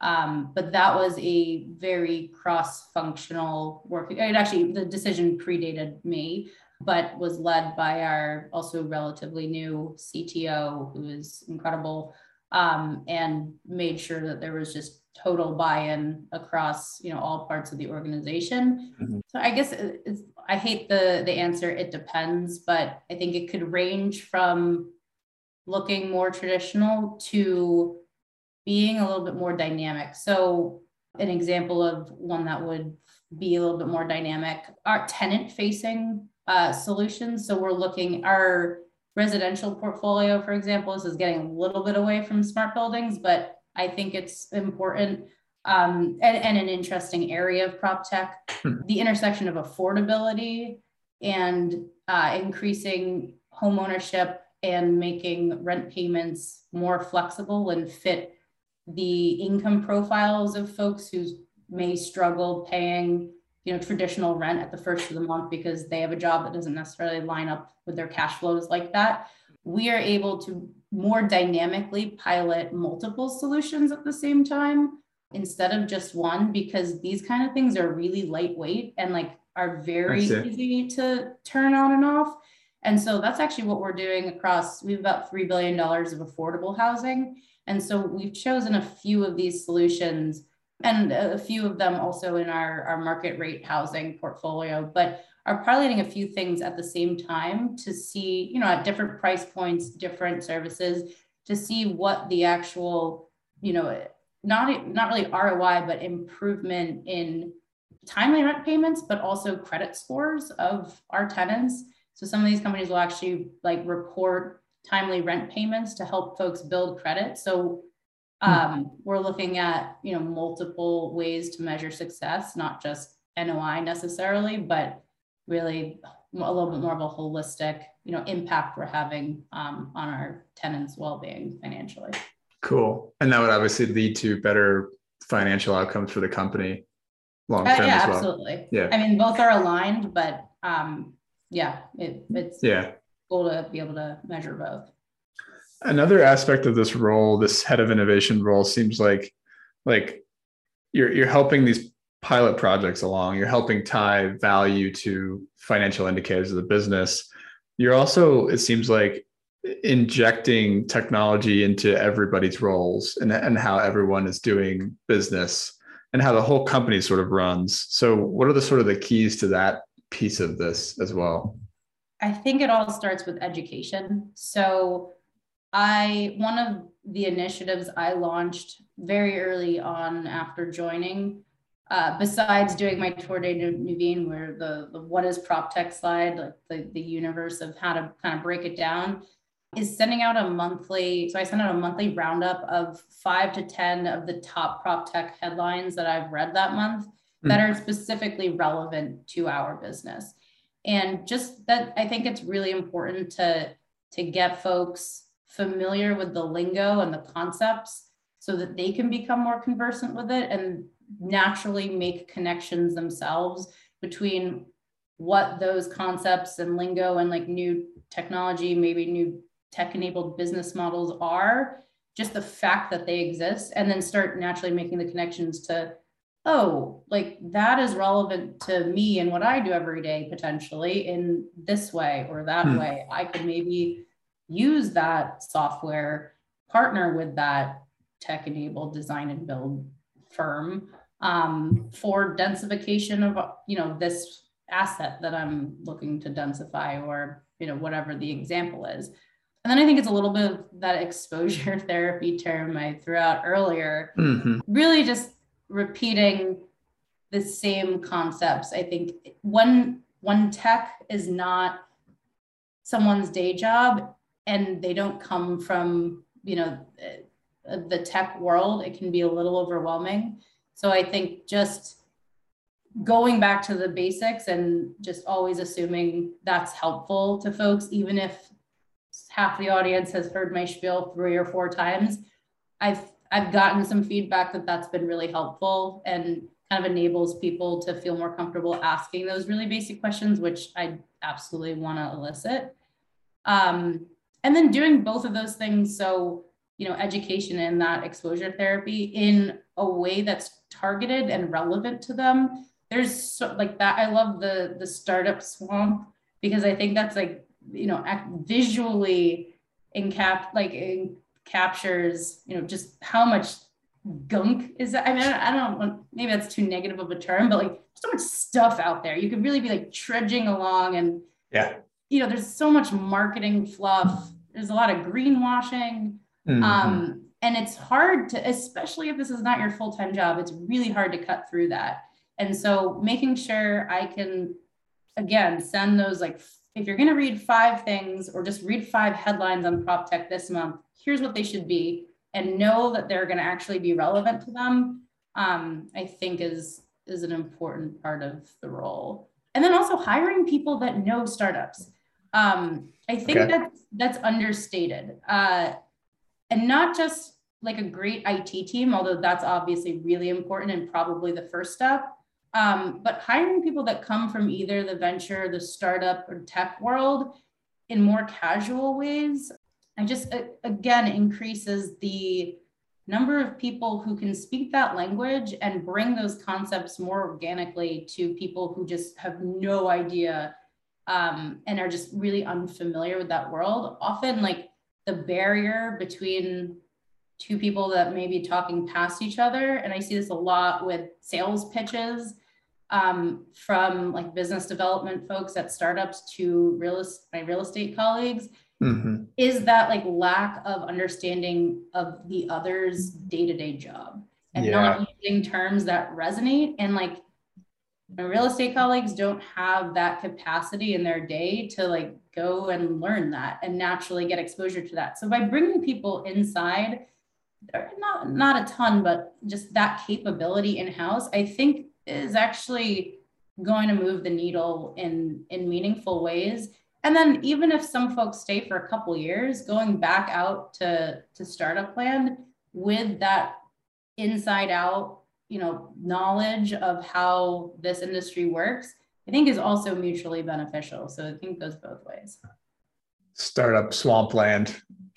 Um, but that was a very cross-functional work. It actually, the decision predated me, but was led by our also relatively new CTO, who is incredible, um, and made sure that there was just total buy-in across you know all parts of the organization mm-hmm. so i guess i hate the the answer it depends but i think it could range from looking more traditional to being a little bit more dynamic. So an example of one that would be a little bit more dynamic are tenant facing uh, solutions. So we're looking our residential portfolio for example this is getting a little bit away from smart buildings but I think it's important um, and, and, an interesting area of prop tech. Hmm. The intersection of affordability and uh, increasing home ownership and making rent payments more flexible and fit the income profiles of folks who may struggle paying you know traditional rent at the first of the month because they have a job that doesn't necessarily line up with their cash flows like that we are able to more dynamically pilot multiple solutions at the same time instead of just one because these kind of things are really lightweight and like are very easy to turn on and off. And so that's actually what we're doing across we have about $3 billion of affordable housing. And so we've chosen a few of these solutions and a few of them also in our, our market rate housing portfolio but are piloting a few things at the same time to see, you know, at different price points, different services, to see what the actual, you know, not not really ROI, but improvement in timely rent payments, but also credit scores of our tenants. So some of these companies will actually like report timely rent payments to help folks build credit. So hmm. um, we're looking at you know multiple ways to measure success, not just NOI necessarily, but really a little bit more of a holistic, you know, impact we're having um, on our tenants' well-being financially. Cool, and that would obviously lead to better financial outcomes for the company long term uh, yeah, as well. Absolutely. Yeah. I mean, both are aligned, but um, yeah, it, it's yeah cool to be able to measure both. Another aspect of this role, this head of innovation role, seems like like you're you're helping these pilot projects along, you're helping tie value to financial indicators of the business. You're also, it seems like, injecting technology into everybody's roles and, and how everyone is doing business and how the whole company sort of runs. So, what are the sort of the keys to that piece of this as well? I think it all starts with education. So, I one of the initiatives I launched very early on after joining uh, besides doing my tour de Nuveen, where the, the what is prop tech slide, like the, the universe of how to kind of break it down, is sending out a monthly. So I send out a monthly roundup of five to 10 of the top prop tech headlines that I've read that month mm-hmm. that are specifically relevant to our business. And just that, I think it's really important to, to get folks familiar with the lingo and the concepts so that they can become more conversant with it and naturally make connections themselves between what those concepts and lingo and like new technology, maybe new tech enabled business models are, just the fact that they exist, and then start naturally making the connections to, oh, like that is relevant to me and what I do every day potentially in this way or that hmm. way. I could maybe use that software, partner with that tech enabled design and build firm um, for densification of you know this asset that I'm looking to densify or, you know, whatever the example is. And then I think it's a little bit of that exposure therapy term I threw out earlier, mm-hmm. really just repeating the same concepts. I think one one tech is not someone's day job and they don't come from, you know, the tech world. It can be a little overwhelming. So I think just going back to the basics and just always assuming that's helpful to folks, even if half the audience has heard my spiel three or four times. I've I've gotten some feedback that that's been really helpful and kind of enables people to feel more comfortable asking those really basic questions, which I absolutely want to elicit. Um, and then doing both of those things, so you know, education and that exposure therapy in a way that's targeted and relevant to them there's so, like that. I love the the startup swamp because I think that's like you know visually encap like in, captures you know just how much gunk is that. I mean, I don't want maybe that's too negative of a term, but like so much stuff out there. You could really be like trudging along and yeah, you know, there's so much marketing fluff. There's a lot of greenwashing. Mm-hmm. Um, and it's hard to, especially if this is not your full-time job, it's really hard to cut through that. And so making sure I can, again, send those like, if you're going to read five things or just read five headlines on prop tech this month, here's what they should be and know that they're going to actually be relevant to them. Um, I think is is an important part of the role. And then also hiring people that know startups. Um, I think okay. that that's understated. Uh, and not just like a great IT team, although that's obviously really important and probably the first step, um, but hiring people that come from either the venture, the startup, or tech world in more casual ways, I just again increases the number of people who can speak that language and bring those concepts more organically to people who just have no idea um, and are just really unfamiliar with that world. Often, like the barrier between two people that may be talking past each other, and I see this a lot with sales pitches um, from like business development folks at startups to real my real estate colleagues mm-hmm. is that like lack of understanding of the other's day-to-day job and yeah. not using terms that resonate and like my real estate colleagues don't have that capacity in their day to like go and learn that and naturally get exposure to that so by bringing people inside not not a ton but just that capability in house i think is actually going to move the needle in in meaningful ways. And then even if some folks stay for a couple years going back out to to startup land with that inside out you know knowledge of how this industry works i think is also mutually beneficial. So i think goes both ways. Startup swampland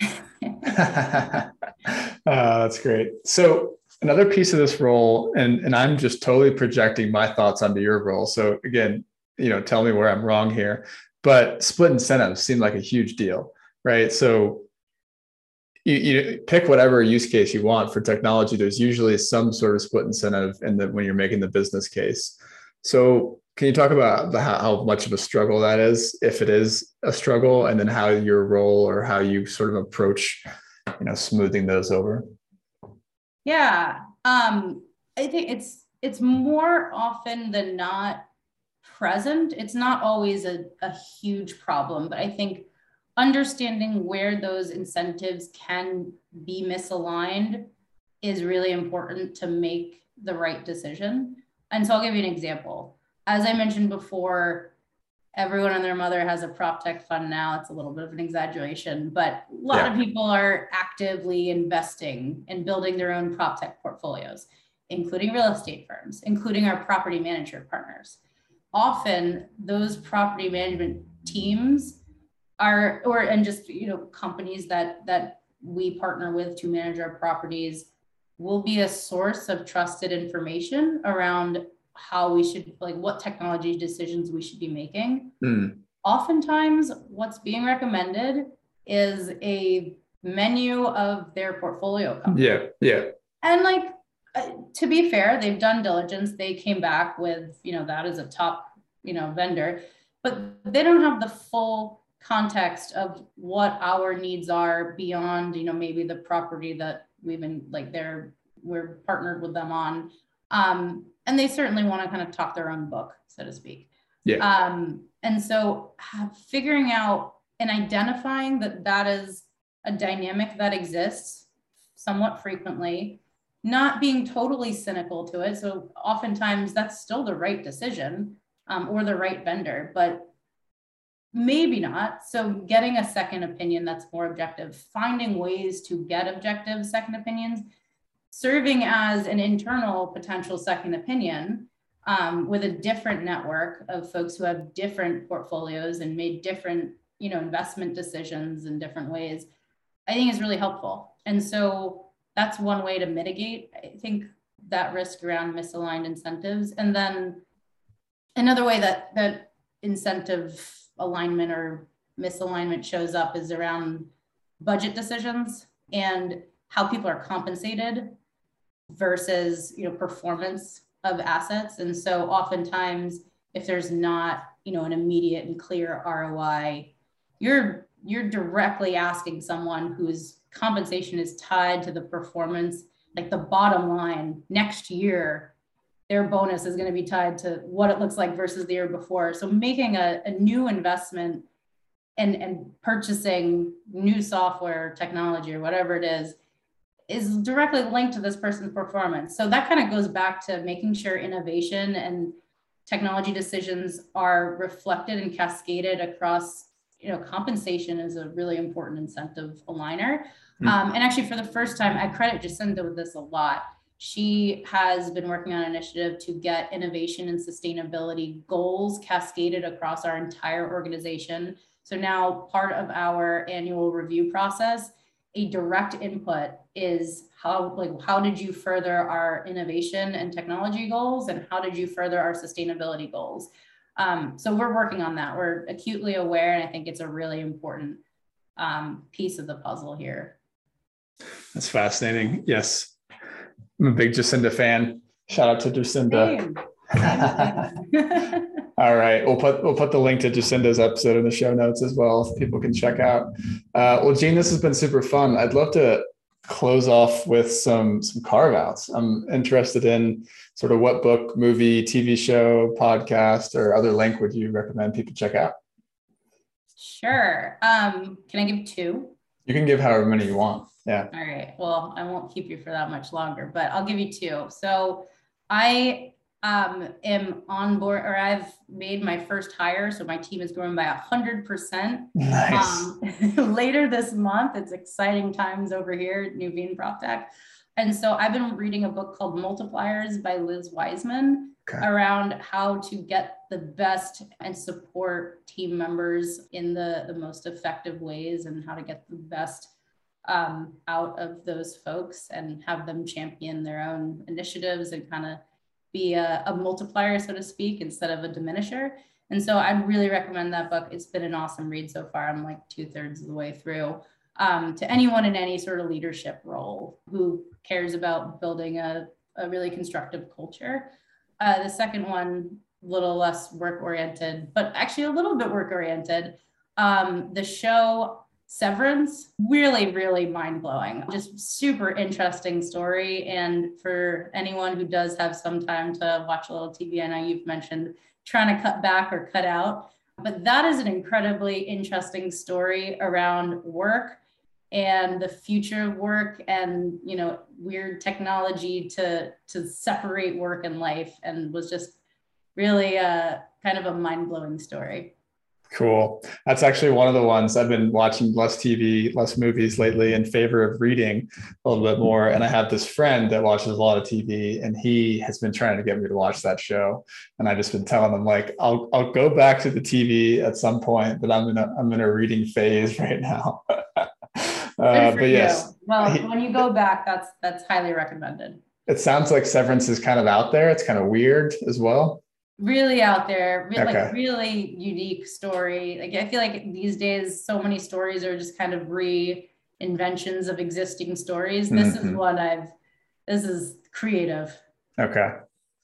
uh, that's great so another piece of this role, and and I'm just totally projecting my thoughts onto your role. So again, you know, tell me where I'm wrong here. But split incentives seem like a huge deal, right? So you, you pick whatever use case you want for technology. There's usually some sort of split incentive in the when you're making the business case. So can you talk about the, how much of a struggle that is, if it is a struggle, and then how your role or how you sort of approach, you know, smoothing those over? Yeah. Um, I think it's it's more often than not present. It's not always a, a huge problem, but I think understanding where those incentives can be misaligned is really important to make the right decision. And so I'll give you an example. As I mentioned before, everyone and their mother has a prop tech fund now. It's a little bit of an exaggeration, but a lot yeah. of people are actively investing and building their own prop tech portfolios, including real estate firms, including our property manager partners. Often those property management teams are or and just you know companies that that we partner with to manage our properties will be a source of trusted information around how we should like what technology decisions we should be making. Mm. oftentimes what's being recommended is a menu of their portfolio company. yeah yeah. And like uh, to be fair they've done diligence. They came back with you know that is a top you know vendor. But they don't have the full context of what our needs are beyond you know maybe the property that we've been like they're we're partnered with them on. Um, and they certainly want to kind of talk their own book so to speak yeah um, and so figuring out and identifying that that is a dynamic that exists somewhat frequently not being totally cynical to it so oftentimes that's still the right decision um, or the right vendor but maybe not. So getting a second opinion that's more objective, finding ways to get objective second opinions, serving as an internal potential second opinion um, with a different network of folks who have different portfolios and made different, you know, investment decisions in different ways, I think is really helpful. And so that's one way to mitigate, I think, that risk around misaligned incentives. And then another way that that incentive alignment or misalignment shows up is around budget decisions and how people are compensated versus you know performance of assets and so oftentimes if there's not you know an immediate and clear ROI you're you're directly asking someone whose compensation is tied to the performance like the bottom line next year their bonus is going to be tied to what it looks like versus the year before. So making a, a new investment and, and purchasing new software technology or whatever it is is directly linked to this person's performance. So that kind of goes back to making sure innovation and technology decisions are reflected and cascaded across you know compensation is a really important incentive aligner mm. um, and actually for the first time i credit jacinda with this a lot she has been working on an initiative to get innovation and sustainability goals cascaded across our entire organization. So now part of our annual review process, a direct input is how like how did you further our innovation and technology goals and how did you further our sustainability goals? Um, so we're working on that. We're acutely aware, and I think it's a really important um, piece of the puzzle here. That's fascinating. Yes, I'm a big Jacinda fan. Shout out to Jacinda. All right, we'll put we'll put the link to Jacinda's episode in the show notes as well, if people can check out. Uh, well, Jeanne, this has been super fun. I'd love to close off with some some carve outs. I'm interested in sort of what book, movie, TV show, podcast, or other link would you recommend people check out? Sure. Um, can I give two? You can give however many you want. Yeah. All right. Well, I won't keep you for that much longer, but I'll give you two. So I um, am on board, or I've made my first hire. So my team is growing by a hundred percent. Nice. Um, later this month, it's exciting times over here at Nuveen PropTech. And so I've been reading a book called Multipliers by Liz Wiseman okay. around how to get the best and support team members in the, the most effective ways and how to get the best um, out of those folks and have them champion their own initiatives and kind of be a, a, multiplier, so to speak, instead of a diminisher. And so I'd really recommend that book. It's been an awesome read so far. I'm like two thirds of the way through. Um, to anyone in any sort of leadership role who cares about building a, a really constructive culture. Uh, the second one, a little less work oriented, but actually a little bit work oriented. Um, the show Severance, really, really mind blowing. Just super interesting story. And for anyone who does have some time to watch a little TV, I know you've mentioned trying to cut back or cut out, but that is an incredibly interesting story around work and the future of work and you know weird technology to to separate work and life and was just really a kind of a mind-blowing story Cool. That's actually one of the ones I've been watching less TV, less movies lately in favor of reading a little bit more. And I have this friend that watches a lot of TV and he has been trying to get me to watch that show. And I just been telling him like, I'll, I'll go back to the TV at some point, but I'm in a, I'm in a reading phase right now. uh, but yes. You. Well, he, when you go back, that's, that's highly recommended. It sounds like Severance is kind of out there. It's kind of weird as well really out there really, okay. like really unique story. Like i feel like these days so many stories are just kind of reinventions of existing stories. This mm-hmm. is what i've this is creative. Okay.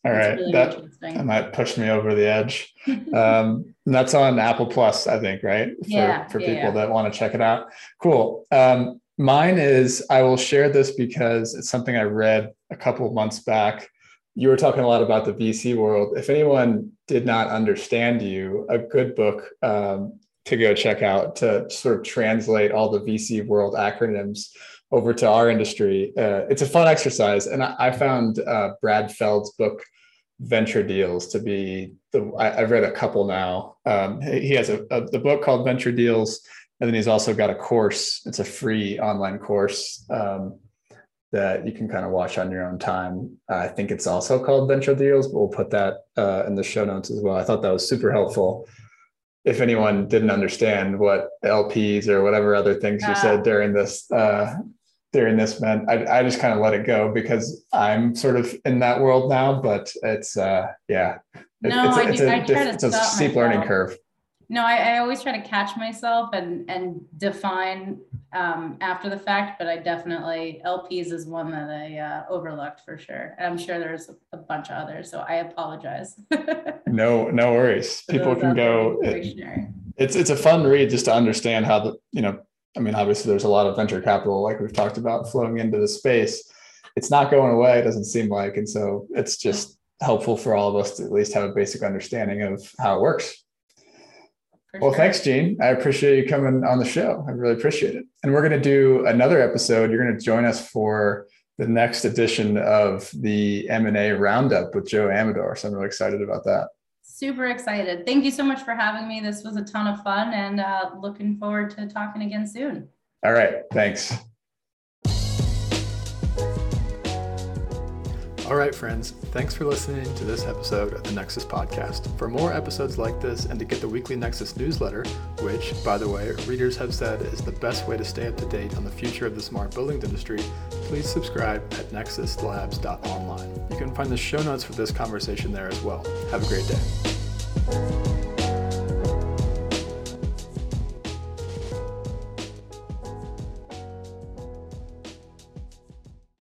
All right. really that, that might push me over the edge. Um that's on apple plus i think right? For, yeah, for yeah, people yeah. that want to check it out. Cool. Um mine is i will share this because it's something i read a couple of months back you were talking a lot about the VC world. If anyone did not understand you, a good book um, to go check out to sort of translate all the VC world acronyms over to our industry. Uh, it's a fun exercise, and I, I found uh, Brad Feld's book Venture Deals to be the. I, have read a couple now. Um, he has a, a the book called Venture Deals, and then he's also got a course. It's a free online course. Um, that you can kind of watch on your own time. I think it's also called Venture Deals, but we'll put that uh, in the show notes as well. I thought that was super helpful. If anyone didn't understand what LPs or whatever other things you said during this uh, during this meant, I, I just kind of let it go because I'm sort of in that world now. But it's uh, yeah, no, it's, I it's, do, a, it's a steep myself. learning curve. No, I, I, always try to catch myself and and define um, after the fact, but I definitely LPs is one that I uh, overlooked for sure. And I'm sure there's a, a bunch of others, so I apologize. no, no worries. People can go. It, it's it's a fun read just to understand how the you know. I mean, obviously, there's a lot of venture capital, like we've talked about, flowing into the space. It's not going away. It doesn't seem like, and so it's just helpful for all of us to at least have a basic understanding of how it works. For well, sure. thanks, Jeanne. I appreciate you coming on the show. I really appreciate it. And we're going to do another episode. You're going to join us for the next edition of the M&A Roundup with Joe Aamidor. So I'm really excited about that. Super excited. Thank you so much for having me. This was a ton of fun and uh, looking forward to talking again soon. All right. Thanks. All right, friends, thanks for listening to this episode of the Nexus Podcast. For more episodes like this and to get the weekly Nexus newsletter, which, by the way, readers have said is the best way to stay up to date on the future of the smart buildings industry, please subscribe at nexuslabs.online. You can find the show notes for this conversation there as well. Have a great day.